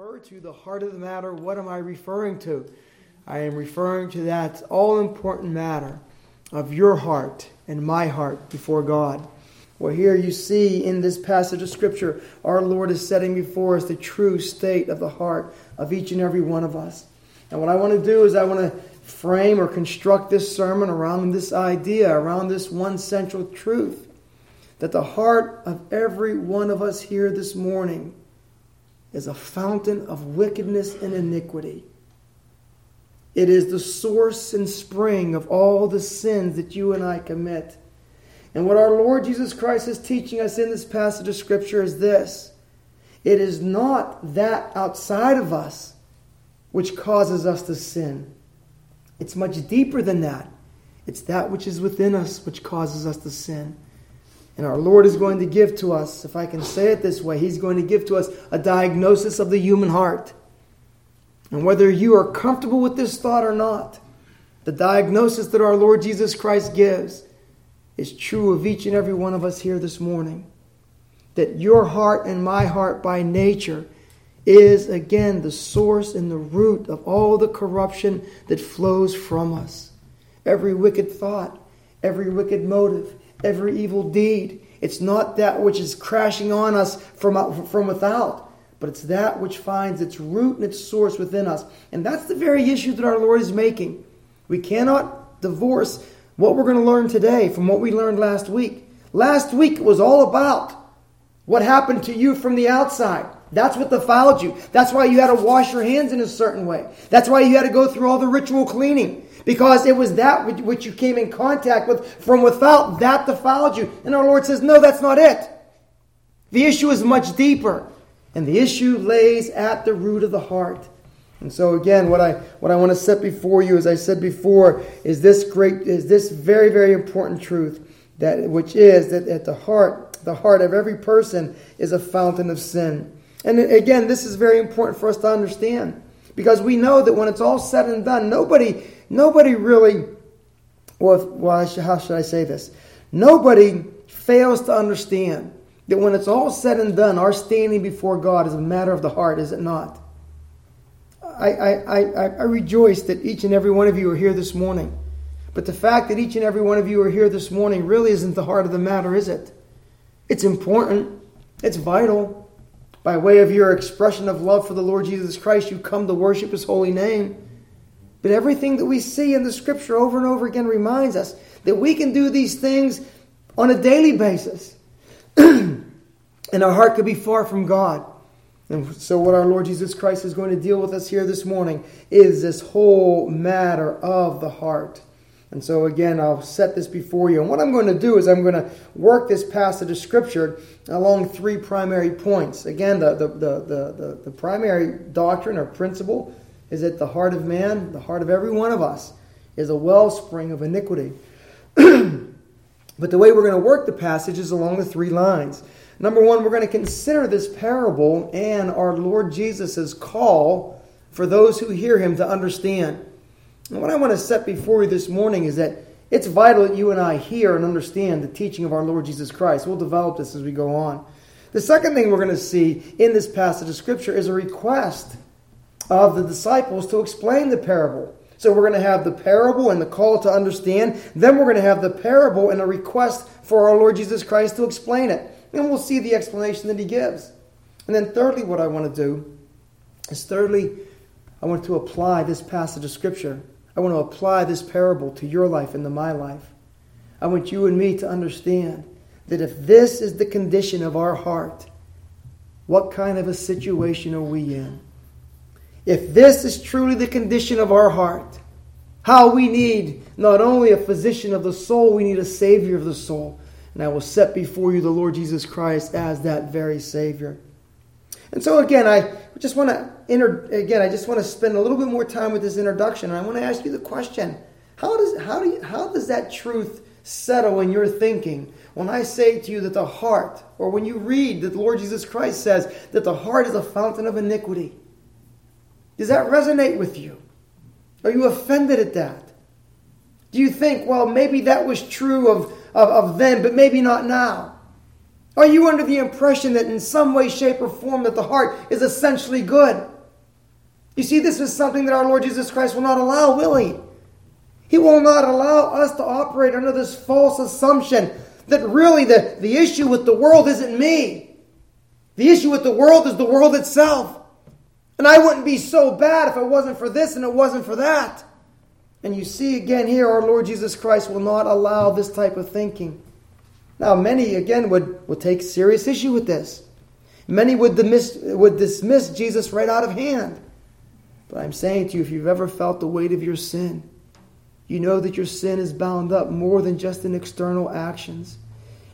refer to the heart of the matter, what am I referring to? I am referring to that all important matter of your heart and my heart before God. Well, here you see in this passage of Scripture, our Lord is setting before us the true state of the heart of each and every one of us. And what I want to do is I want to frame or construct this sermon around this idea, around this one central truth that the heart of every one of us here this morning is a fountain of wickedness and iniquity. It is the source and spring of all the sins that you and I commit. And what our Lord Jesus Christ is teaching us in this passage of Scripture is this it is not that outside of us which causes us to sin, it's much deeper than that. It's that which is within us which causes us to sin. And our Lord is going to give to us, if I can say it this way, He's going to give to us a diagnosis of the human heart. And whether you are comfortable with this thought or not, the diagnosis that our Lord Jesus Christ gives is true of each and every one of us here this morning. That your heart and my heart by nature is again the source and the root of all the corruption that flows from us. Every wicked thought, every wicked motive, every evil deed. It's not that which is crashing on us from, uh, from without, but it's that which finds its root and its source within us. And that's the very issue that our Lord is making. We cannot divorce what we're going to learn today from what we learned last week. Last week was all about what happened to you from the outside. That's what defiled you. That's why you had to wash your hands in a certain way. That's why you had to go through all the ritual cleaning. Because it was that which you came in contact with from without that defiled you. And our Lord says, no, that's not it. The issue is much deeper. And the issue lays at the root of the heart. And so again, what I what I want to set before you, as I said before, is this great is this very, very important truth that which is that at the heart, the heart of every person is a fountain of sin. And again, this is very important for us to understand. Because we know that when it's all said and done, nobody Nobody really, well, well how should I say this? Nobody fails to understand that when it's all said and done, our standing before God is a matter of the heart, is it not? I, I, I, I rejoice that each and every one of you are here this morning. But the fact that each and every one of you are here this morning really isn't the heart of the matter, is it? It's important, it's vital. By way of your expression of love for the Lord Jesus Christ, you come to worship His holy name. But everything that we see in the scripture over and over again reminds us that we can do these things on a daily basis. and our heart could be far from God. And so, what our Lord Jesus Christ is going to deal with us here this morning is this whole matter of the heart. And so, again, I'll set this before you. And what I'm going to do is I'm going to work this passage of Scripture along three primary points. Again, the, the, the, the, the primary doctrine or principle is that the heart of man, the heart of every one of us, is a wellspring of iniquity. but the way we're going to work the passage is along the three lines. Number one, we're going to consider this parable and our Lord Jesus' call for those who hear him to understand. And what I want to set before you this morning is that it's vital that you and I hear and understand the teaching of our Lord Jesus Christ. We'll develop this as we go on. The second thing we're going to see in this passage of Scripture is a request of the disciples to explain the parable. So we're going to have the parable and the call to understand. Then we're going to have the parable and a request for our Lord Jesus Christ to explain it. And we'll see the explanation that he gives. And then, thirdly, what I want to do is thirdly, I want to apply this passage of Scripture. I want to apply this parable to your life and to my life. I want you and me to understand that if this is the condition of our heart, what kind of a situation are we in? If this is truly the condition of our heart, how we need not only a physician of the soul, we need a Savior of the soul. And I will set before you the Lord Jesus Christ as that very Savior. And so again, I just want to inter- again, I just want to spend a little bit more time with this introduction, and I want to ask you the question: How does how do you, how does that truth settle in your thinking when I say to you that the heart, or when you read that the Lord Jesus Christ says that the heart is a fountain of iniquity? Does that resonate with you? Are you offended at that? Do you think, well, maybe that was true of, of, of then, but maybe not now? Are you under the impression that in some way, shape, or form that the heart is essentially good? You see, this is something that our Lord Jesus Christ will not allow, will He? He will not allow us to operate under this false assumption that really the, the issue with the world isn't me. The issue with the world is the world itself. And I wouldn't be so bad if it wasn't for this and it wasn't for that. And you see again here, our Lord Jesus Christ will not allow this type of thinking. Now, many again would, would take serious issue with this. Many would dismiss, would dismiss Jesus right out of hand. But I'm saying to you, if you've ever felt the weight of your sin, you know that your sin is bound up more than just in external actions.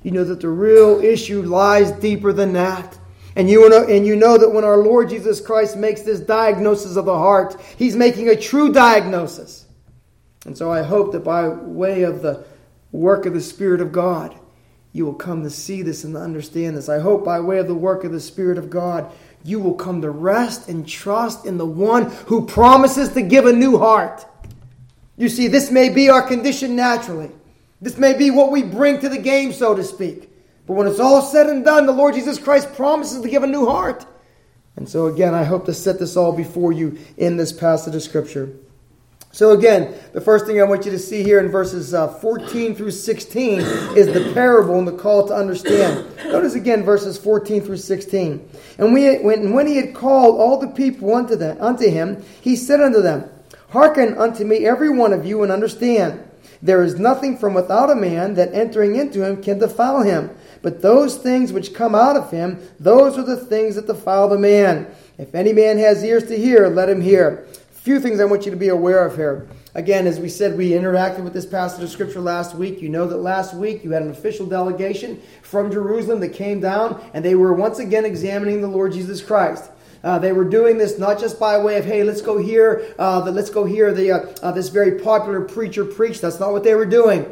You know that the real issue lies deeper than that. And you, know, and you know that when our Lord Jesus Christ makes this diagnosis of the heart, he's making a true diagnosis. And so I hope that by way of the work of the Spirit of God, you will come to see this and to understand this. I hope by way of the work of the Spirit of God, you will come to rest and trust in the one who promises to give a new heart. You see, this may be our condition naturally. This may be what we bring to the game, so to speak. But when it's all said and done, the Lord Jesus Christ promises to give a new heart. And so, again, I hope to set this all before you in this passage of Scripture. So, again, the first thing I want you to see here in verses uh, 14 through 16 is the parable and the call to understand. Notice again verses 14 through 16. And we, when, when he had called all the people unto, them, unto him, he said unto them, Hearken unto me, every one of you, and understand. There is nothing from without a man that entering into him can defile him. But those things which come out of him, those are the things that defile the man. If any man has ears to hear, let him hear. A few things I want you to be aware of here. Again, as we said, we interacted with this passage of Scripture last week. You know that last week you had an official delegation from Jerusalem that came down, and they were once again examining the Lord Jesus Christ. Uh, they were doing this not just by way of, hey, let's go hear, uh, the, let's go hear the, uh, uh, this very popular preacher preach. That's not what they were doing.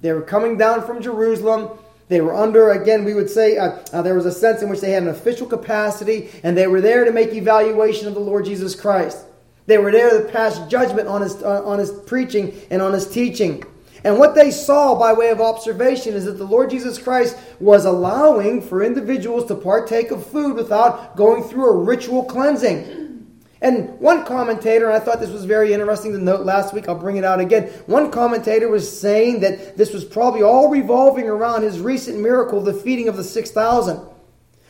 They were coming down from Jerusalem. They were under, again, we would say, uh, uh, there was a sense in which they had an official capacity, and they were there to make evaluation of the Lord Jesus Christ. They were there to pass judgment on his, uh, on his preaching and on his teaching. And what they saw by way of observation is that the Lord Jesus Christ was allowing for individuals to partake of food without going through a ritual cleansing. And one commentator, and I thought this was very interesting to note last week, I'll bring it out again. One commentator was saying that this was probably all revolving around his recent miracle, the feeding of the 6,000.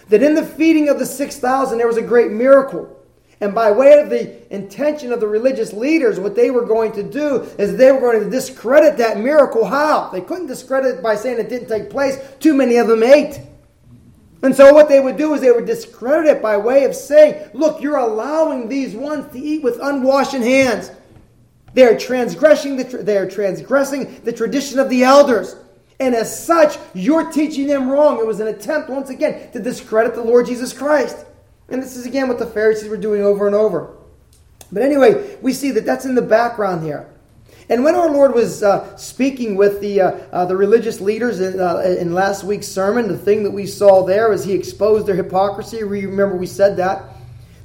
That in the feeding of the 6,000, there was a great miracle. And by way of the intention of the religious leaders, what they were going to do is they were going to discredit that miracle. How? They couldn't discredit it by saying it didn't take place. Too many of them ate. And so what they would do is they would discredit it by way of saying, look, you're allowing these ones to eat with unwashed hands. They are transgressing the, they are transgressing the tradition of the elders. And as such, you're teaching them wrong. It was an attempt, once again, to discredit the Lord Jesus Christ. And this is again what the Pharisees were doing over and over. But anyway, we see that that's in the background here. And when our Lord was uh, speaking with the, uh, uh, the religious leaders in, uh, in last week's sermon, the thing that we saw there is he exposed their hypocrisy. Remember we said that.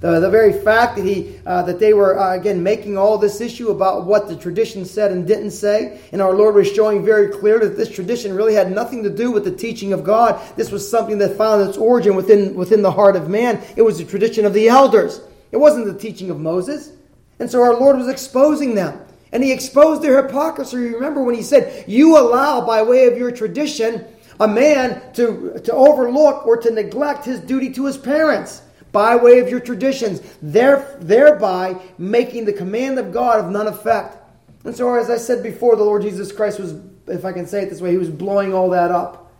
The, the very fact that, he, uh, that they were, again, making all this issue about what the tradition said and didn't say. And our Lord was showing very clearly that this tradition really had nothing to do with the teaching of God. This was something that found its origin within, within the heart of man. It was the tradition of the elders, it wasn't the teaching of Moses. And so our Lord was exposing them. And he exposed their hypocrisy. Remember when he said, You allow, by way of your tradition, a man to, to overlook or to neglect his duty to his parents by way of your traditions, there, thereby making the command of God of none effect. And so, as I said before, the Lord Jesus Christ was, if I can say it this way, he was blowing all that up.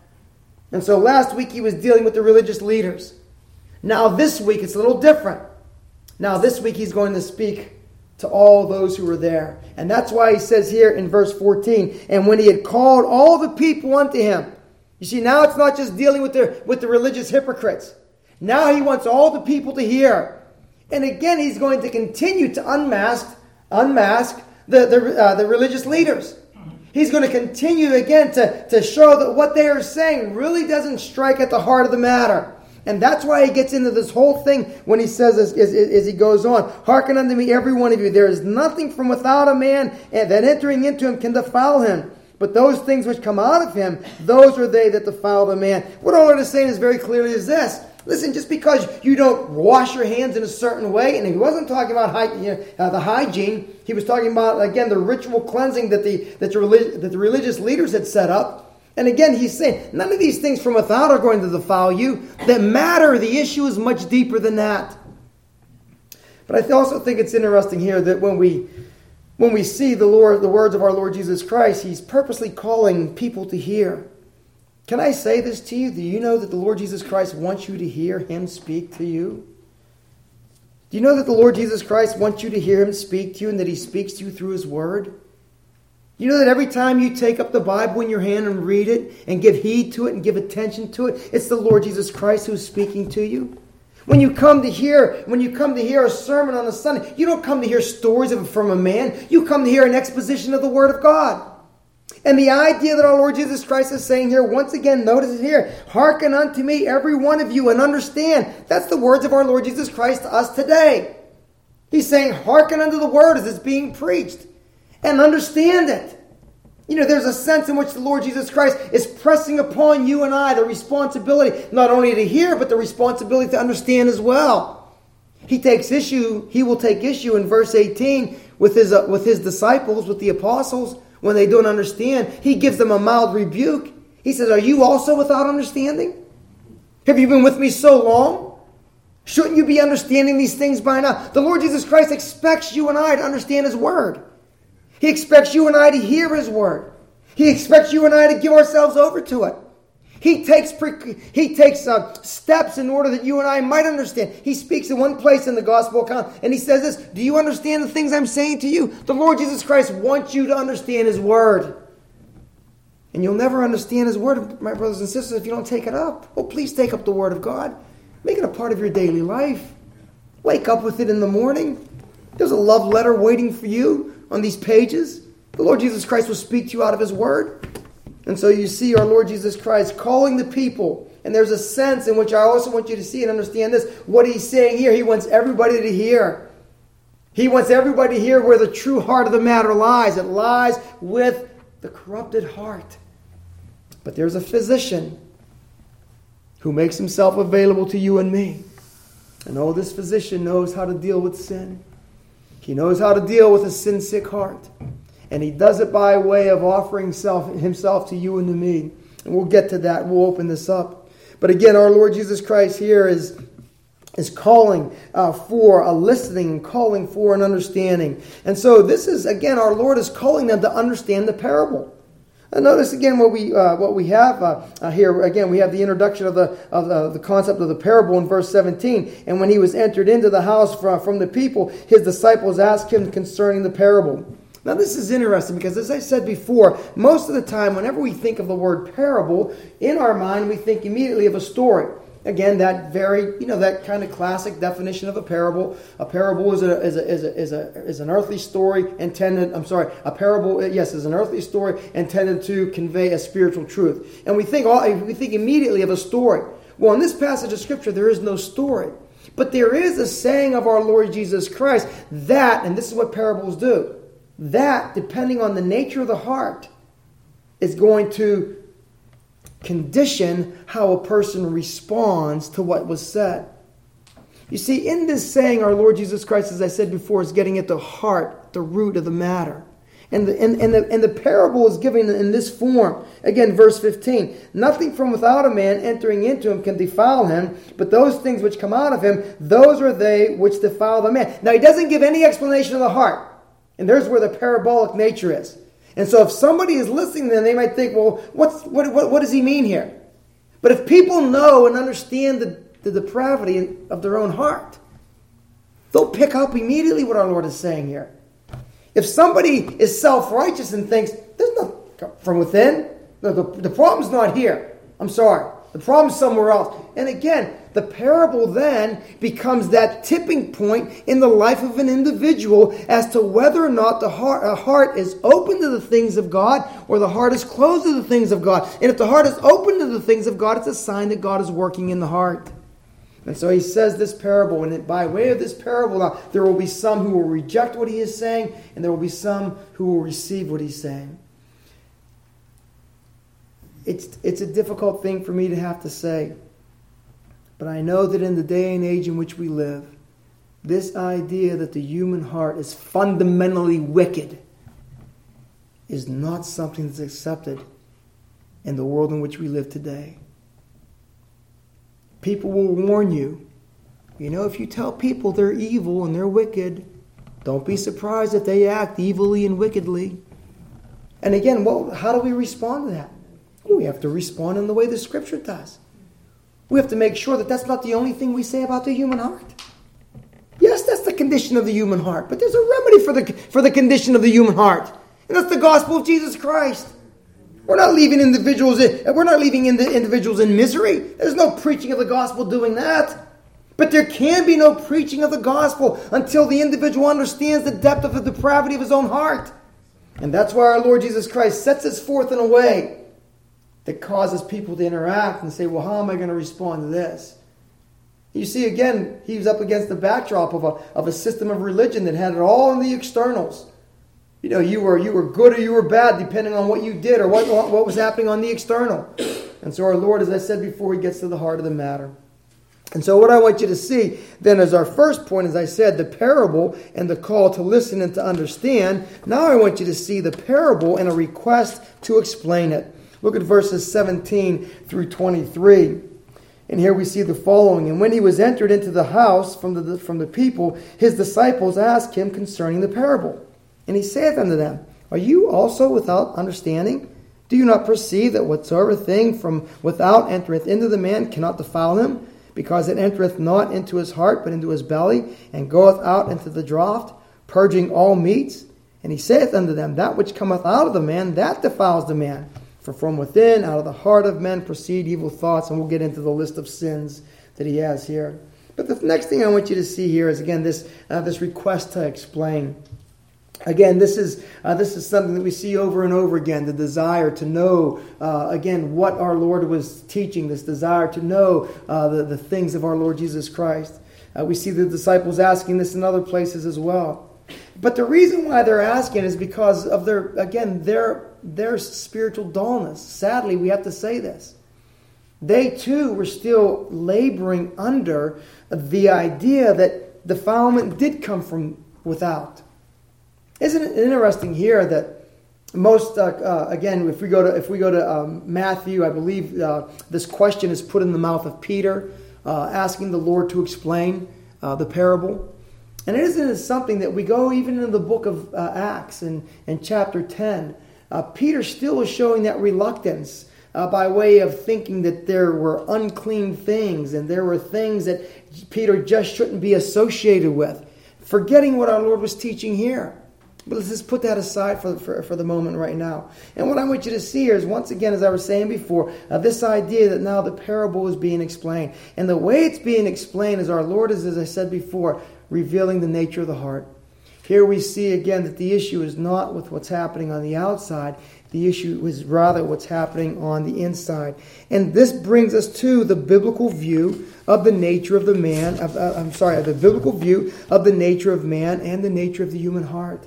And so last week he was dealing with the religious leaders. Now, this week it's a little different. Now, this week he's going to speak to all those who were there. And that's why he says here in verse 14, and when he had called all the people unto him. You see, now it's not just dealing with the, with the religious hypocrites. Now he wants all the people to hear. And again, he's going to continue to unmask, unmask the, the, uh, the religious leaders. He's going to continue again to, to show that what they are saying really doesn't strike at the heart of the matter. And that's why he gets into this whole thing when he says, as, as, as, he goes on, Hearken unto me, every one of you. There is nothing from without a man that entering into him can defile him. but those things which come out of him, those are they that defile the man. What Lord is saying is very clearly is this. Listen, just because you don't wash your hands in a certain way, and he wasn't talking about you know, uh, the hygiene, he was talking about, again, the ritual cleansing that the, that, the relig- that the religious leaders had set up. And again, he's saying, none of these things from without are going to defile you. The matter, the issue is much deeper than that. But I also think it's interesting here that when we when we see the Lord, the words of our Lord Jesus Christ, He's purposely calling people to hear. Can I say this to you? Do you know that the Lord Jesus Christ wants you to hear Him speak to you? Do you know that the Lord Jesus Christ wants you to hear Him speak to you and that He speaks to you through His Word? You know that every time you take up the Bible in your hand and read it and give heed to it and give attention to it, it's the Lord Jesus Christ who's speaking to you? When you come to hear, when you come to hear a sermon on a Sunday, you don't come to hear stories from a man. You come to hear an exposition of the Word of God. And the idea that our Lord Jesus Christ is saying here, once again, notice it here, hearken unto me, every one of you, and understand. That's the words of our Lord Jesus Christ to us today. He's saying, hearken unto the word as it's being preached, and understand it. You know, there's a sense in which the Lord Jesus Christ is pressing upon you and I the responsibility not only to hear, but the responsibility to understand as well. He takes issue, he will take issue in verse 18 with his, uh, with his disciples, with the apostles, when they don't understand. He gives them a mild rebuke. He says, Are you also without understanding? Have you been with me so long? Shouldn't you be understanding these things by now? The Lord Jesus Christ expects you and I to understand His Word. He expects you and I to hear His word. He expects you and I to give ourselves over to it. He takes, pre- he takes uh, steps in order that you and I might understand. He speaks in one place in the gospel account and he says this Do you understand the things I'm saying to you? The Lord Jesus Christ wants you to understand His word. And you'll never understand His word, my brothers and sisters, if you don't take it up. Oh, please take up the word of God. Make it a part of your daily life. Wake up with it in the morning. There's a love letter waiting for you on these pages. The Lord Jesus Christ will speak to you out of His Word. And so you see our Lord Jesus Christ calling the people. And there's a sense in which I also want you to see and understand this. What He's saying here, He wants everybody to hear. He wants everybody to hear where the true heart of the matter lies. It lies with the corrupted heart. But there's a physician who makes himself available to you and me. And oh, this physician knows how to deal with sin. He knows how to deal with a sin sick heart. And he does it by way of offering self, himself to you and to me. And we'll get to that. We'll open this up. But again, our Lord Jesus Christ here is, is calling uh, for a listening calling for an understanding. And so this is, again, our Lord is calling them to understand the parable. And notice again what we uh, what we have uh, uh, here. Again, we have the introduction of the of the, the, concept of the parable in verse 17. And when he was entered into the house from, from the people, his disciples asked him concerning the parable. Now, this is interesting because, as I said before, most of the time, whenever we think of the word parable, in our mind, we think immediately of a story. Again, that very, you know, that kind of classic definition of a parable. A parable is, a, is, a, is, a, is, a, is an earthly story intended, I'm sorry, a parable, yes, is an earthly story intended to convey a spiritual truth. And we think, all, we think immediately of a story. Well, in this passage of Scripture, there is no story. But there is a saying of our Lord Jesus Christ that, and this is what parables do, that, depending on the nature of the heart, is going to condition how a person responds to what was said. You see, in this saying, our Lord Jesus Christ, as I said before, is getting at the heart, the root of the matter. And the, and, and, the, and the parable is given in this form. Again, verse 15 Nothing from without a man entering into him can defile him, but those things which come out of him, those are they which defile the man. Now, he doesn't give any explanation of the heart. And there's where the parabolic nature is. And so if somebody is listening, then they might think, well, what's, what, what, what does he mean here? But if people know and understand the, the depravity of their own heart, they'll pick up immediately what our Lord is saying here. If somebody is self righteous and thinks, there's no from within, the, the, the problem's not here. I'm sorry. The problem's somewhere else. And again, the parable then becomes that tipping point in the life of an individual as to whether or not the heart, uh, heart is open to the things of God or the heart is closed to the things of God. And if the heart is open to the things of God, it's a sign that God is working in the heart. And so he says this parable, and by way of this parable, now, there will be some who will reject what he is saying, and there will be some who will receive what he's saying. it's, it's a difficult thing for me to have to say. But I know that in the day and age in which we live, this idea that the human heart is fundamentally wicked is not something that's accepted in the world in which we live today. People will warn you. You know, if you tell people they're evil and they're wicked, don't be surprised if they act evilly and wickedly. And again, well, how do we respond to that? We have to respond in the way the scripture does. We have to make sure that that's not the only thing we say about the human heart. Yes, that's the condition of the human heart, but there's a remedy for the, for the condition of the human heart. And that's the gospel of Jesus Christ. We're not leaving individuals in, we're not leaving in individuals in misery. There's no preaching of the gospel doing that. But there can be no preaching of the gospel until the individual understands the depth of the depravity of his own heart. And that's why our Lord Jesus Christ sets us forth in a way that causes people to interact and say, well, how am I going to respond to this? You see, again, he was up against the backdrop of a, of a system of religion that had it all in the externals. You know, you were, you were good or you were bad, depending on what you did or what, what was happening on the external. And so, our Lord, as I said before, he gets to the heart of the matter. And so, what I want you to see then as our first point, as I said, the parable and the call to listen and to understand. Now, I want you to see the parable and a request to explain it. Look at verses 17 through 23. And here we see the following. And when he was entered into the house from the, from the people, his disciples asked him concerning the parable. And he saith unto them, Are you also without understanding? Do you not perceive that whatsoever thing from without entereth into the man cannot defile him? Because it entereth not into his heart, but into his belly, and goeth out into the draught, purging all meats? And he saith unto them, That which cometh out of the man, that defiles the man. For from within, out of the heart of men, proceed evil thoughts. And we'll get into the list of sins that he has here. But the next thing I want you to see here is again this, uh, this request to explain. Again, this is, uh, this is something that we see over and over again the desire to know, uh, again, what our Lord was teaching, this desire to know uh, the, the things of our Lord Jesus Christ. Uh, we see the disciples asking this in other places as well. But the reason why they're asking is because of their, again, their, their spiritual dullness. Sadly, we have to say this. They too were still laboring under the idea that defilement did come from without. Isn't it interesting here that most uh, uh, again, if we go to if we go to um, Matthew, I believe uh, this question is put in the mouth of Peter, uh, asking the Lord to explain uh, the parable. And it isn't something that we go even in the book of uh, Acts and in chapter 10? Uh, Peter still was showing that reluctance uh, by way of thinking that there were unclean things and there were things that Peter just shouldn't be associated with, forgetting what our Lord was teaching here. But let's just put that aside for, for, for, the moment right now. And what I want you to see here is, once again, as I was saying before, uh, this idea that now the parable is being explained. And the way it's being explained is our Lord is, as I said before, revealing the nature of the heart. Here we see again that the issue is not with what's happening on the outside, the issue is rather what's happening on the inside. And this brings us to the biblical view of the nature of the man, of, uh, I'm sorry, the biblical view of the nature of man and the nature of the human heart.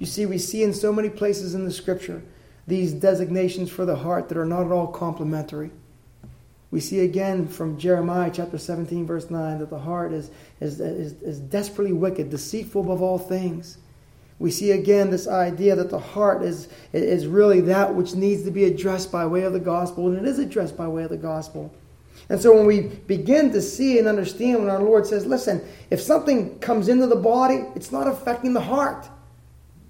You see, we see in so many places in the scripture these designations for the heart that are not at all complimentary. We see again from Jeremiah chapter 17, verse 9, that the heart is, is, is, is desperately wicked, deceitful above all things. We see again this idea that the heart is, is really that which needs to be addressed by way of the gospel, and it is addressed by way of the gospel. And so when we begin to see and understand when our Lord says, listen, if something comes into the body, it's not affecting the heart,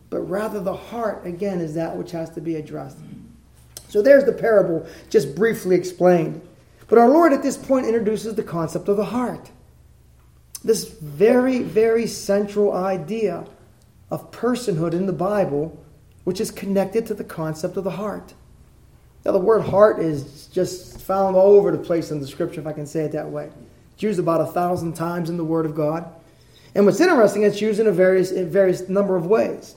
but rather the heart, again, is that which has to be addressed. So there's the parable, just briefly explained. But our Lord at this point introduces the concept of the heart. This very, very central idea of personhood in the Bible, which is connected to the concept of the heart. Now, the word heart is just found all over the place in the scripture, if I can say it that way. It's used about a thousand times in the Word of God. And what's interesting, it's used in a various, in various number of ways.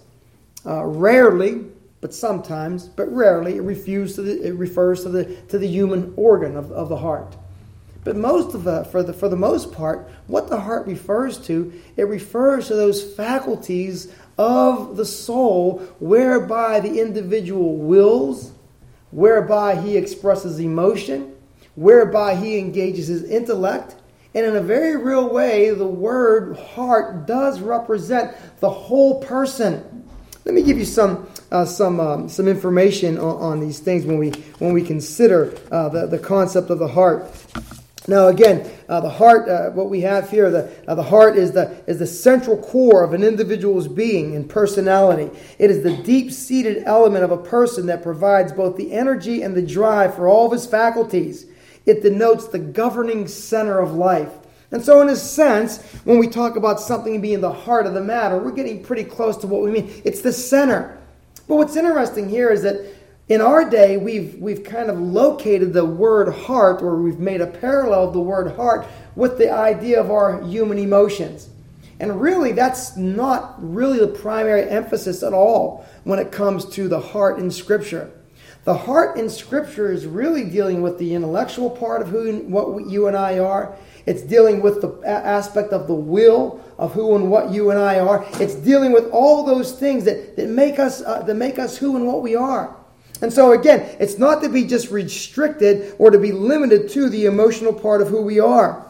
Uh, rarely, but sometimes, but rarely, it, refers to the, it refers to the, to the human organ of, of the heart. But most of the, for the, for the most part, what the heart refers to, it refers to those faculties of the soul whereby the individual wills, whereby he expresses emotion, whereby he engages his intellect. And in a very real way, the word heart does represent the whole person. Let me give you some uh, some um, some information on, on, these things when we when we consider uh, the the concept of the heart. Now, again, uh, the heart, uh, what we have here, the, uh, the heart is the, is the central core of an individual's being and personality. It is the deep seated element of a person that provides both the energy and the drive for all of his faculties. It denotes the governing center of life. And so, in a sense, when we talk about something being the heart of the matter, we're getting pretty close to what we mean. It's the center. But what's interesting here is that in our day, we've, we've kind of located the word heart, or we've made a parallel of the word heart with the idea of our human emotions. And really, that's not really the primary emphasis at all when it comes to the heart in Scripture. The heart in Scripture is really dealing with the intellectual part of who and what you and I are. It's dealing with the aspect of the will of who and what you and I are. It's dealing with all those things that, that make us uh, that make us who and what we are. And so, again, it's not to be just restricted or to be limited to the emotional part of who we are.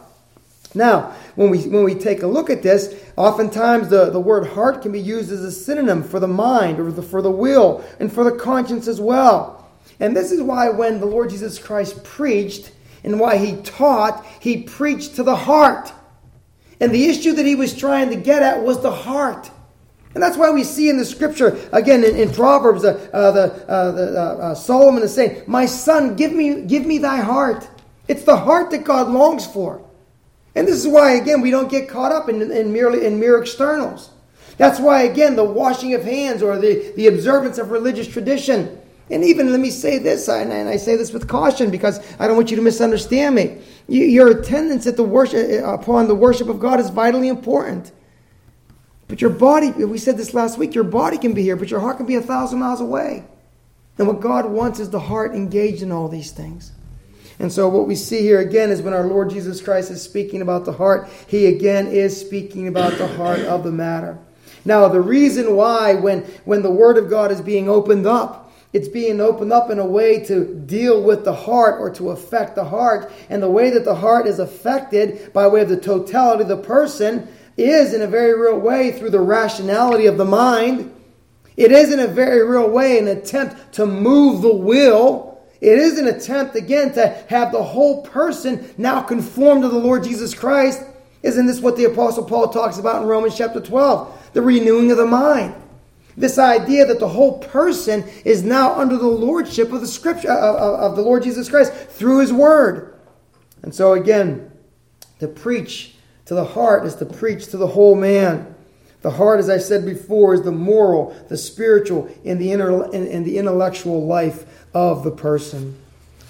Now, when we, when we take a look at this, oftentimes the, the word heart can be used as a synonym for the mind or the, for the will and for the conscience as well. And this is why when the Lord Jesus Christ preached and why he taught, he preached to the heart. And the issue that he was trying to get at was the heart. And that's why we see in the scripture, again in, in Proverbs, uh, uh, the, uh, the uh, uh, Solomon is saying, My son, give me, give me thy heart. It's the heart that God longs for. And this is why, again, we don't get caught up in, in, merely, in mere externals. That's why, again, the washing of hands or the, the observance of religious tradition. And even, let me say this, and I say this with caution because I don't want you to misunderstand me. your attendance at the worship, uh, upon the worship of God is vitally important. But your body, we said this last week, your body can be here, but your heart can be a thousand miles away. And what God wants is the heart engaged in all these things. And so, what we see here again is when our Lord Jesus Christ is speaking about the heart, he again is speaking about the heart of the matter. Now, the reason why, when, when the Word of God is being opened up, it's being opened up in a way to deal with the heart or to affect the heart. And the way that the heart is affected by way of the totality of the person is in a very real way through the rationality of the mind. It is in a very real way an attempt to move the will. It is an attempt, again, to have the whole person now conform to the Lord Jesus Christ. Isn't this what the Apostle Paul talks about in Romans chapter 12? The renewing of the mind. This idea that the whole person is now under the lordship of the scripture of, of, of the Lord Jesus Christ through his word. And so again, to preach to the heart is to preach to the whole man. The heart, as I said before, is the moral, the spiritual, and the, inner, and, and the intellectual life of the person.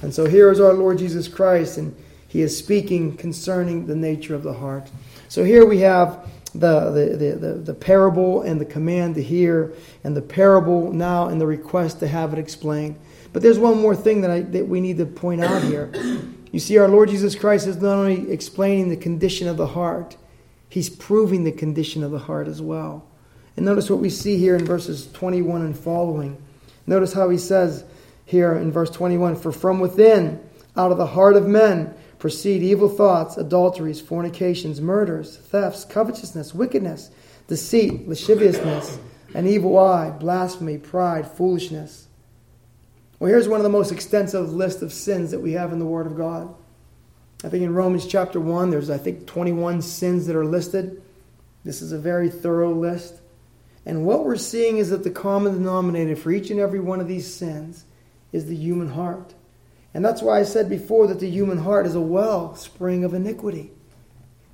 And so here is our Lord Jesus Christ, and he is speaking concerning the nature of the heart. So here we have the, the, the, the, parable and the command to hear, and the parable now and the request to have it explained. But there's one more thing that, I, that we need to point out here. You see, our Lord Jesus Christ is not only explaining the condition of the heart, he's proving the condition of the heart as well. And notice what we see here in verses 21 and following. Notice how he says here in verse 21 For from within, out of the heart of men, proceed evil thoughts, adulteries, fornications, murders, thefts, covetousness, wickedness, deceit, lasciviousness, an evil eye, blasphemy, pride, foolishness. Well, here's one of the most extensive list of sins that we have in the Word of God. I think in Romans chapter 1, there's, I think, 21 sins that are listed. This is a very thorough list. And what we're seeing is that the common denominator for each and every one of these sins is the human heart. And that's why I said before that the human heart is a wellspring of iniquity.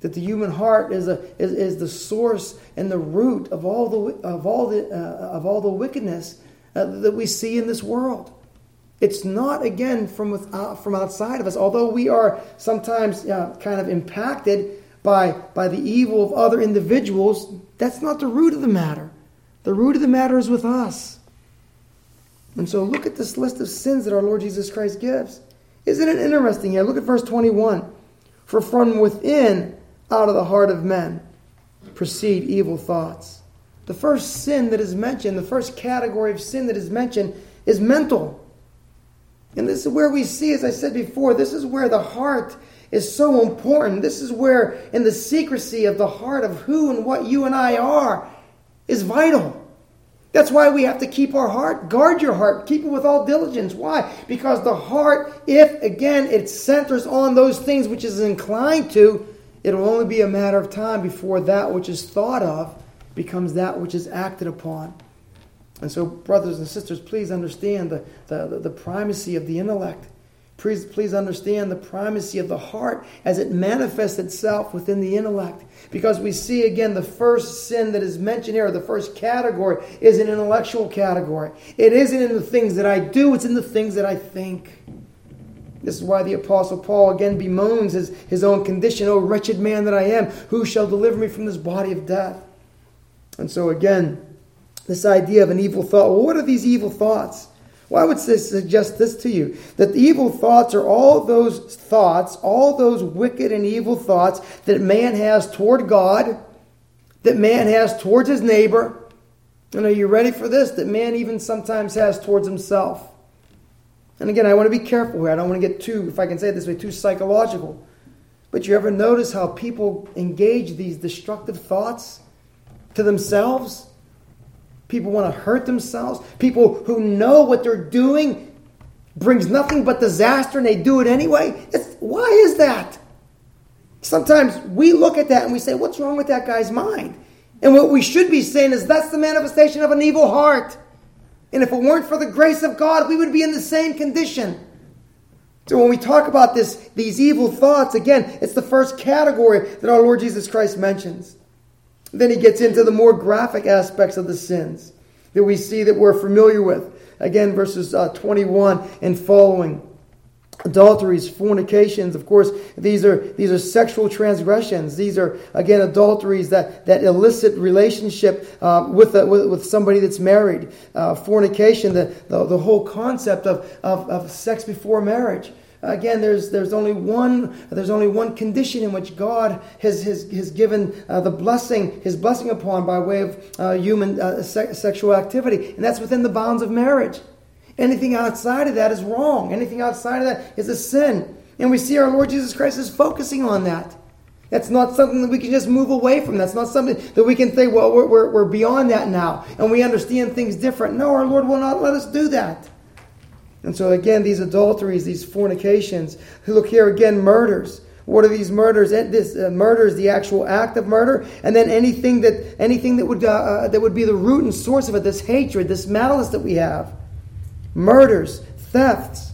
That the human heart is, a, is, is the source and the root of all the, of all the, uh, of all the wickedness uh, that we see in this world. It's not, again, from, without, from outside of us, although we are sometimes uh, kind of impacted by, by the evil of other individuals. That's not the root of the matter. The root of the matter is with us. And so look at this list of sins that our Lord Jesus Christ gives. Isn't it interesting here? Look at verse 21. For from within, out of the heart of men, proceed evil thoughts. The first sin that is mentioned, the first category of sin that is mentioned, is mental. And this is where we see, as I said before, this is where the heart is so important. This is where, in the secrecy of the heart of who and what you and I are, is vital. That's why we have to keep our heart. Guard your heart. Keep it with all diligence. Why? Because the heart, if again it centers on those things which is inclined to, it'll only be a matter of time before that which is thought of becomes that which is acted upon. And so, brothers and sisters, please understand the, the, the primacy of the intellect. Please, please understand the primacy of the heart as it manifests itself within the intellect. Because we see again the first sin that is mentioned here, the first category, is an intellectual category. It isn't in the things that I do, it's in the things that I think. This is why the Apostle Paul again bemoans his, his own condition. Oh, wretched man that I am, who shall deliver me from this body of death? And so, again, this idea of an evil thought. Well, what are these evil thoughts? Why would this suggest this to you? That the evil thoughts are all those thoughts, all those wicked and evil thoughts that man has toward God, that man has towards his neighbor. And are you ready for this? That man even sometimes has towards himself. And again, I want to be careful here. I don't want to get too, if I can say it this way, too psychological. But you ever notice how people engage these destructive thoughts to themselves? People want to hurt themselves. People who know what they're doing brings nothing but disaster and they do it anyway. It's, why is that? Sometimes we look at that and we say, What's wrong with that guy's mind? And what we should be saying is that's the manifestation of an evil heart. And if it weren't for the grace of God, we would be in the same condition. So when we talk about this, these evil thoughts, again, it's the first category that our Lord Jesus Christ mentions. Then he gets into the more graphic aspects of the sins that we see that we're familiar with. Again, verses uh, 21 and following. Adulteries, fornications, of course, these are these are sexual transgressions. These are again adulteries that, that illicit relationship uh, with, a, with, with somebody that's married. Uh, fornication, the, the, the whole concept of, of, of sex before marriage. Again, there's, there's, only one, there's only one condition in which God has, has, has given uh, the blessing, his blessing upon by way of uh, human uh, se- sexual activity, and that's within the bounds of marriage. Anything outside of that is wrong. Anything outside of that is a sin. And we see our Lord Jesus Christ is focusing on that. That's not something that we can just move away from. That's not something that we can say, well, we're, we're, we're beyond that now, and we understand things different. No, our Lord will not let us do that. And so, again, these adulteries, these fornications. Look here again, murders. What are these murders? This uh, murder is the actual act of murder, and then anything that anything that would uh, uh, that would be the root and source of it. This hatred, this malice that we have. Murders, thefts.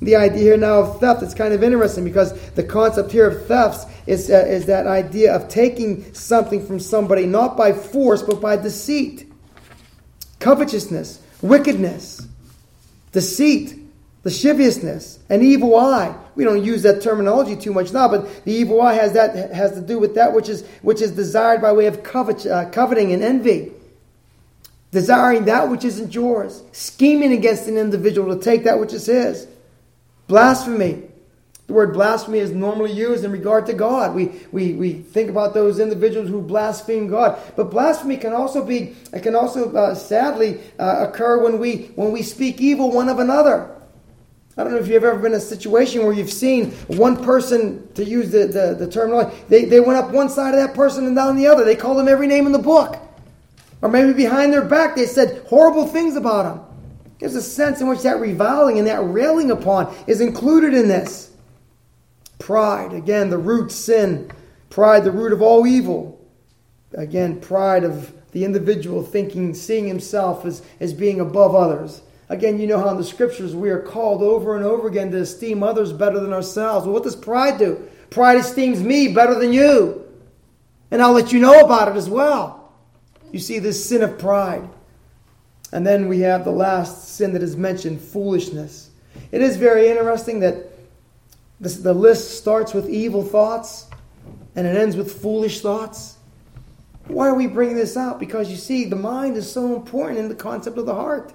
The idea here now of theft is kind of interesting because the concept here of thefts is uh, is that idea of taking something from somebody not by force but by deceit, covetousness, wickedness deceit, lasciviousness, an evil eye. We don't use that terminology too much now, but the evil eye has that has to do with that which is which is desired by way of covet, uh, coveting and envy. Desiring that which isn't yours, scheming against an individual to take that which is his. Blasphemy. The word blasphemy is normally used in regard to God. We, we, we think about those individuals who blaspheme God. But blasphemy can also be, it can also uh, sadly uh, occur when we, when we speak evil one of another. I don't know if you've ever been in a situation where you've seen one person, to use the, the, the terminology, they, they went up one side of that person and down the other. They called them every name in the book. Or maybe behind their back they said horrible things about them. There's a sense in which that reviling and that railing upon is included in this. Pride, again, the root sin. Pride, the root of all evil. Again, pride of the individual thinking, seeing himself as, as being above others. Again, you know how in the scriptures we are called over and over again to esteem others better than ourselves. Well, what does pride do? Pride esteems me better than you. And I'll let you know about it as well. You see this sin of pride. And then we have the last sin that is mentioned foolishness. It is very interesting that this, the list starts with evil thoughts and it ends with foolish thoughts. Why are we bringing this out? Because you see, the mind is so important in the concept of the heart.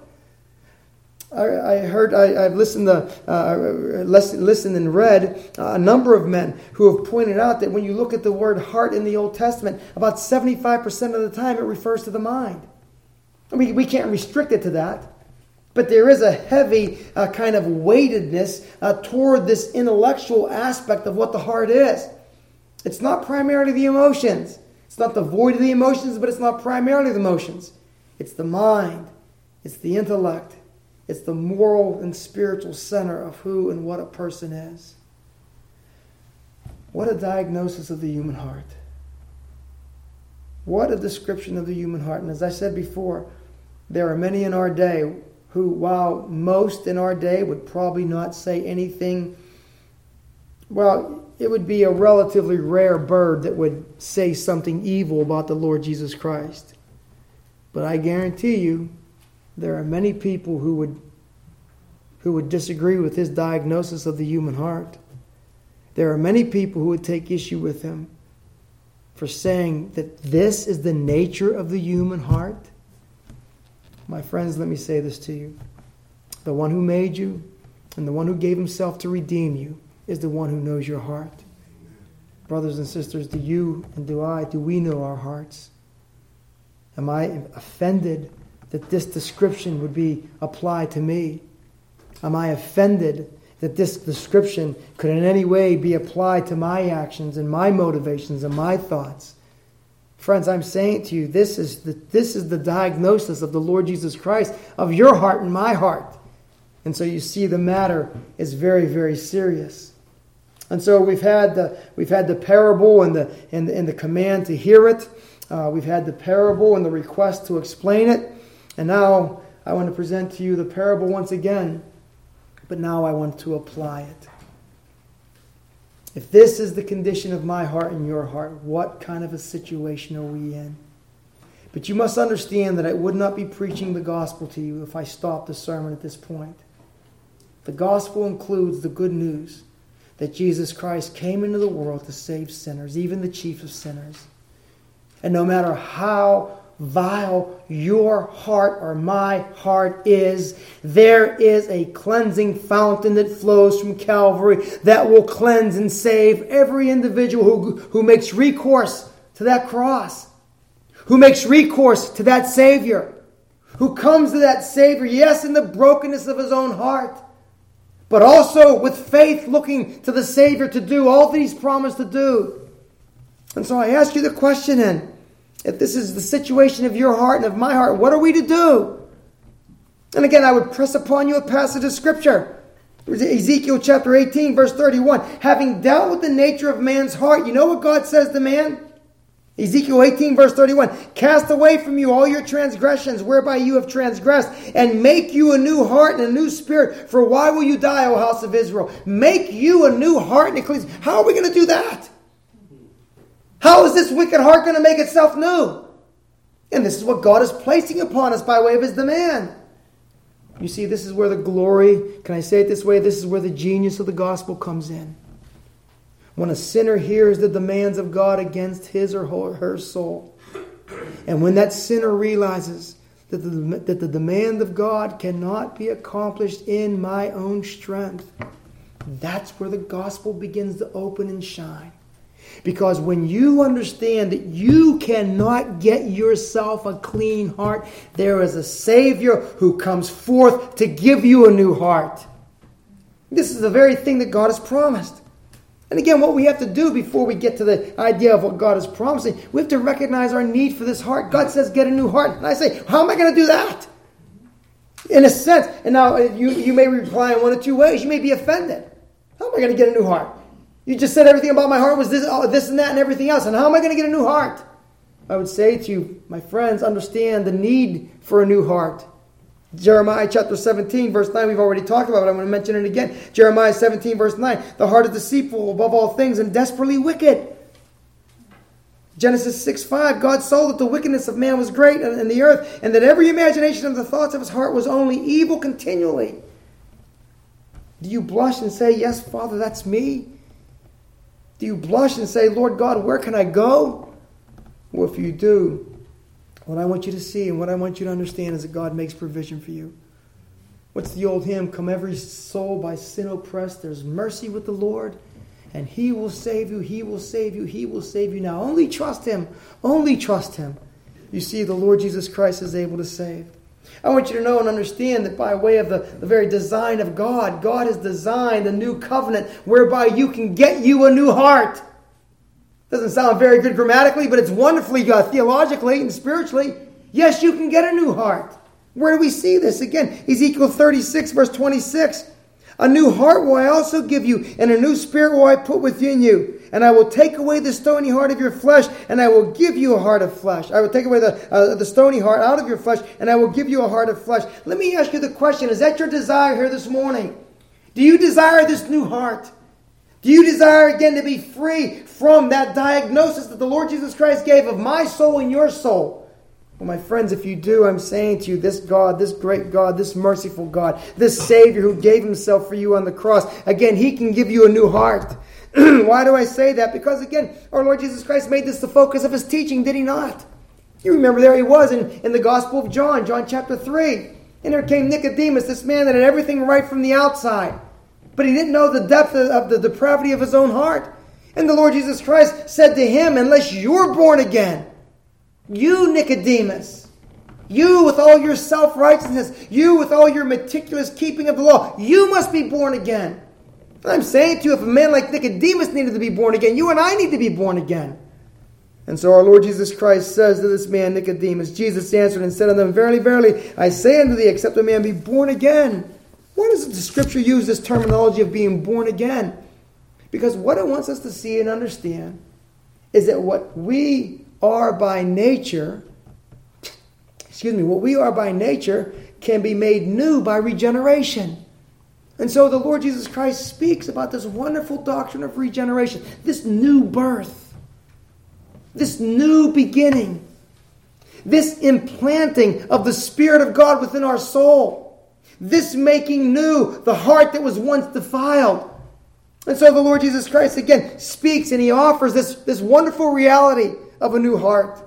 I, I heard, I, have listened to, uh, listened and read a number of men who have pointed out that when you look at the word heart in the Old Testament, about 75% of the time it refers to the mind. I mean, we can't restrict it to that. But there is a heavy uh, kind of weightedness uh, toward this intellectual aspect of what the heart is. It's not primarily the emotions. It's not the void of the emotions, but it's not primarily the emotions. It's the mind, it's the intellect, it's the moral and spiritual center of who and what a person is. What a diagnosis of the human heart. What a description of the human heart. And as I said before, there are many in our day who, while most in our day would probably not say anything, well, it would be a relatively rare bird that would say something evil about the Lord Jesus Christ. But I guarantee you, there are many people who would, who would disagree with his diagnosis of the human heart. There are many people who would take issue with him for saying that this is the nature of the human heart. My friends, let me say this to you. The one who made you and the one who gave himself to redeem you is the one who knows your heart. Brothers and sisters, do you and do I, do we know our hearts? Am I offended that this description would be applied to me? Am I offended that this description could in any way be applied to my actions and my motivations and my thoughts? Friends, I'm saying to you, this is the, this is the diagnosis of the Lord Jesus Christ of your heart and my heart. And so you see, the matter is very, very serious. And so we've had the, we've had the parable and the, and, and the command to hear it. Uh, we've had the parable and the request to explain it. And now I want to present to you the parable once again, but now I want to apply it. If this is the condition of my heart and your heart, what kind of a situation are we in? But you must understand that I would not be preaching the gospel to you if I stopped the sermon at this point. The gospel includes the good news that Jesus Christ came into the world to save sinners, even the chief of sinners. And no matter how vile your heart or my heart is, there is a cleansing fountain that flows from Calvary that will cleanse and save every individual who, who makes recourse to that cross, who makes recourse to that Savior, who comes to that Savior, yes, in the brokenness of his own heart but also with faith looking to the Savior to do all that He's promised to do. And so I ask you the question then if this is the situation of your heart and of my heart, what are we to do? And again, I would press upon you a passage of Scripture. Ezekiel chapter 18, verse 31. Having dealt with the nature of man's heart, you know what God says to man? Ezekiel 18, verse 31 Cast away from you all your transgressions whereby you have transgressed, and make you a new heart and a new spirit. For why will you die, O house of Israel? Make you a new heart and a clean. How are we going to do that? How is this wicked heart going to make itself new? And this is what God is placing upon us by way of his demand. You see, this is where the glory, can I say it this way? This is where the genius of the gospel comes in. When a sinner hears the demands of God against his or her soul, and when that sinner realizes that the, that the demand of God cannot be accomplished in my own strength, that's where the gospel begins to open and shine. Because when you understand that you cannot get yourself a clean heart, there is a Savior who comes forth to give you a new heart. This is the very thing that God has promised. And again, what we have to do before we get to the idea of what God is promising, we have to recognize our need for this heart. God says, get a new heart. And I say, how am I going to do that? In a sense, and now uh, you, you may reply in one of two ways. You may be offended. How am I going to get a new heart? You just said everything about my heart was this, oh, this and that and everything else. And how am I going to get a new heart? I would say to you, my friends, understand the need for a new heart. Jeremiah chapter 17, verse 9, we've already talked about it. I'm going to mention it again. Jeremiah 17, verse 9. The heart is deceitful above all things and desperately wicked. Genesis 6 5, God saw that the wickedness of man was great in the earth, and that every imagination of the thoughts of his heart was only evil continually. Do you blush and say, Yes, Father, that's me? Do you blush and say, Lord God, where can I go? Well, if you do, what I want you to see and what I want you to understand is that God makes provision for you. What's the old hymn? Come every soul by sin oppressed, there's mercy with the Lord, and He will save you, He will save you, He will save you now. Only trust Him, only trust Him. You see, the Lord Jesus Christ is able to save. I want you to know and understand that by way of the, the very design of God, God has designed a new covenant whereby you can get you a new heart. Doesn't sound very good grammatically, but it's wonderfully uh, theologically and spiritually. Yes, you can get a new heart. Where do we see this? Again, Ezekiel 36, verse 26. A new heart will I also give you, and a new spirit will I put within you. And I will take away the stony heart of your flesh, and I will give you a heart of flesh. I will take away the, uh, the stony heart out of your flesh, and I will give you a heart of flesh. Let me ask you the question Is that your desire here this morning? Do you desire this new heart? Do you desire again to be free from that diagnosis that the Lord Jesus Christ gave of my soul and your soul? Well, my friends, if you do, I'm saying to you, this God, this great God, this merciful God, this Savior who gave himself for you on the cross, again, he can give you a new heart. Why do I say that? Because, again, our Lord Jesus Christ made this the focus of his teaching, did he not? You remember there he was in, in the Gospel of John, John chapter 3. And there came Nicodemus, this man that had everything right from the outside, but he didn't know the depth of, of the depravity of his own heart. And the Lord Jesus Christ said to him, Unless you're born again, you, Nicodemus, you with all your self righteousness, you with all your meticulous keeping of the law, you must be born again. I'm saying to you, if a man like Nicodemus needed to be born again, you and I need to be born again. And so our Lord Jesus Christ says to this man, Nicodemus, Jesus answered and said unto them, Verily, verily, I say unto thee, except a man be born again. Why does the scripture use this terminology of being born again? Because what it wants us to see and understand is that what we are by nature, excuse me, what we are by nature can be made new by regeneration. And so the Lord Jesus Christ speaks about this wonderful doctrine of regeneration, this new birth, this new beginning, this implanting of the Spirit of God within our soul, this making new the heart that was once defiled. And so the Lord Jesus Christ again speaks and he offers this, this wonderful reality of a new heart.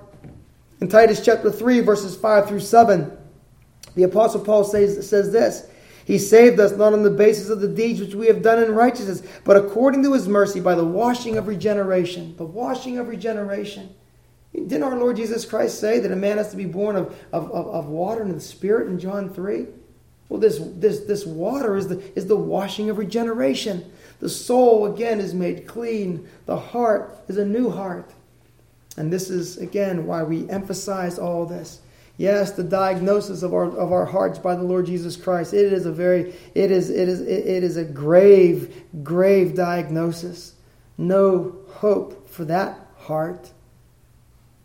In Titus chapter 3, verses 5 through 7, the Apostle Paul says, says this He saved us not on the basis of the deeds which we have done in righteousness, but according to his mercy by the washing of regeneration. The washing of regeneration. Didn't our Lord Jesus Christ say that a man has to be born of, of, of, of water and the Spirit in John 3? Well, this, this, this water is the, is the washing of regeneration. The soul, again, is made clean. The heart is a new heart. And this is, again, why we emphasize all this. Yes, the diagnosis of our, of our hearts by the Lord Jesus Christ. It is a very, it is, it is, it is a grave, grave diagnosis. No hope for that heart,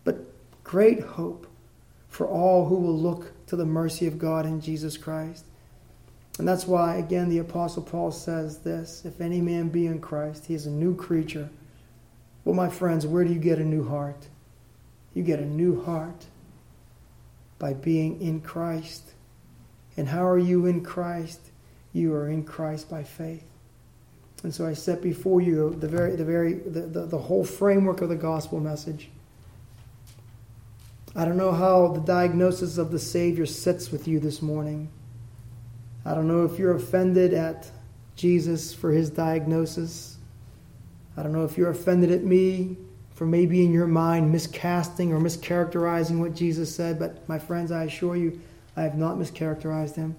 but great hope for all who will look to the mercy of God in Jesus Christ. And that's why, again, the Apostle Paul says this If any man be in Christ, he is a new creature. Well, my friends, where do you get a new heart? You get a new heart by being in Christ. And how are you in Christ? You are in Christ by faith. And so I set before you the very, the very, the, the, the whole framework of the gospel message. I don't know how the diagnosis of the Savior sits with you this morning. I don't know if you're offended at Jesus for his diagnosis. I don't know if you're offended at me for maybe in your mind miscasting or mischaracterizing what Jesus said, but my friends, I assure you, I have not mischaracterized him.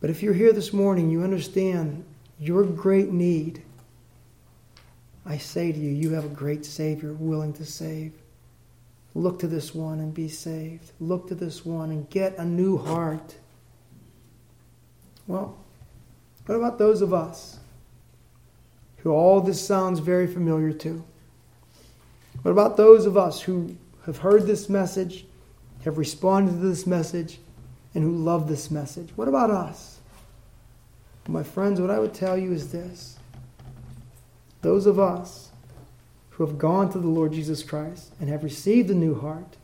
But if you're here this morning, you understand your great need. I say to you, you have a great Savior willing to save. Look to this one and be saved. Look to this one and get a new heart. Well, what about those of us who all this sounds very familiar to. What about those of us who have heard this message, have responded to this message, and who love this message? What about us? My friends, what I would tell you is this those of us who have gone to the Lord Jesus Christ and have received a new heart,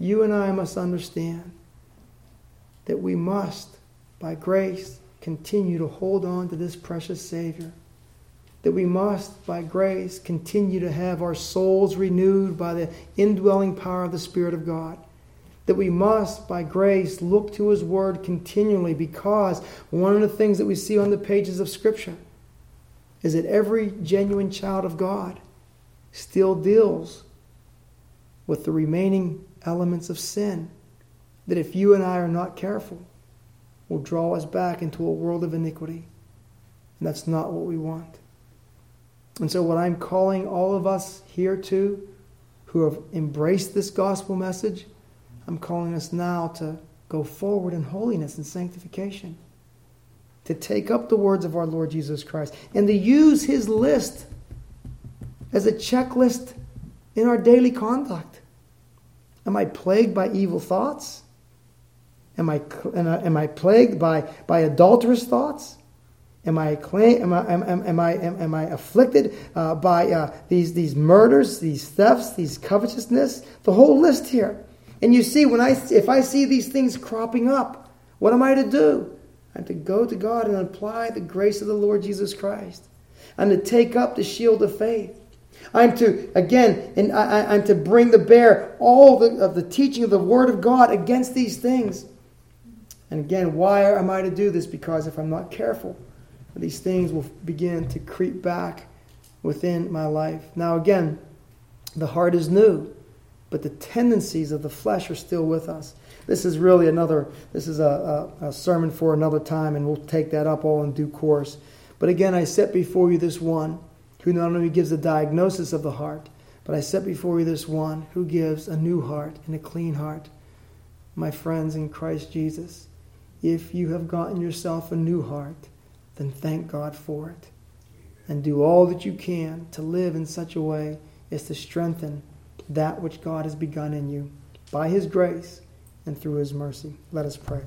you and I must understand that we must, by grace, continue to hold on to this precious Savior that we must, by grace, continue to have our souls renewed by the indwelling power of the Spirit of God. That we must, by grace, look to His Word continually because one of the things that we see on the pages of Scripture is that every genuine child of God still deals with the remaining elements of sin. that if you and I are not careful, will draw us back into a world of iniquity. And that's not what we want. And so, what I'm calling all of us here to, who have embraced this gospel message, I'm calling us now to go forward in holiness and sanctification. To take up the words of our Lord Jesus Christ and to use his list as a checklist in our daily conduct. Am I plagued by evil thoughts? Am I, am I plagued by, by adulterous thoughts? Am I, am I, am, am I, am, am I afflicted uh, by uh, these, these murders, these thefts, these covetousness? The whole list here. And you see, when I, if I see these things cropping up, what am I to do? I'm to go to God and apply the grace of the Lord Jesus Christ. I'm to take up the shield of faith. I'm to, again, and I, am to bring to bear all the, of the teaching of the Word of God against these things. And again, why am I to do this? Because if I'm not careful, these things will begin to creep back within my life. Now, again, the heart is new, but the tendencies of the flesh are still with us. This is really another, this is a, a, a sermon for another time, and we'll take that up all in due course. But again, I set before you this one who not only gives a diagnosis of the heart, but I set before you this one who gives a new heart and a clean heart. My friends in Christ Jesus, if you have gotten yourself a new heart, then thank God for it. And do all that you can to live in such a way as to strengthen that which God has begun in you by His grace and through His mercy. Let us pray.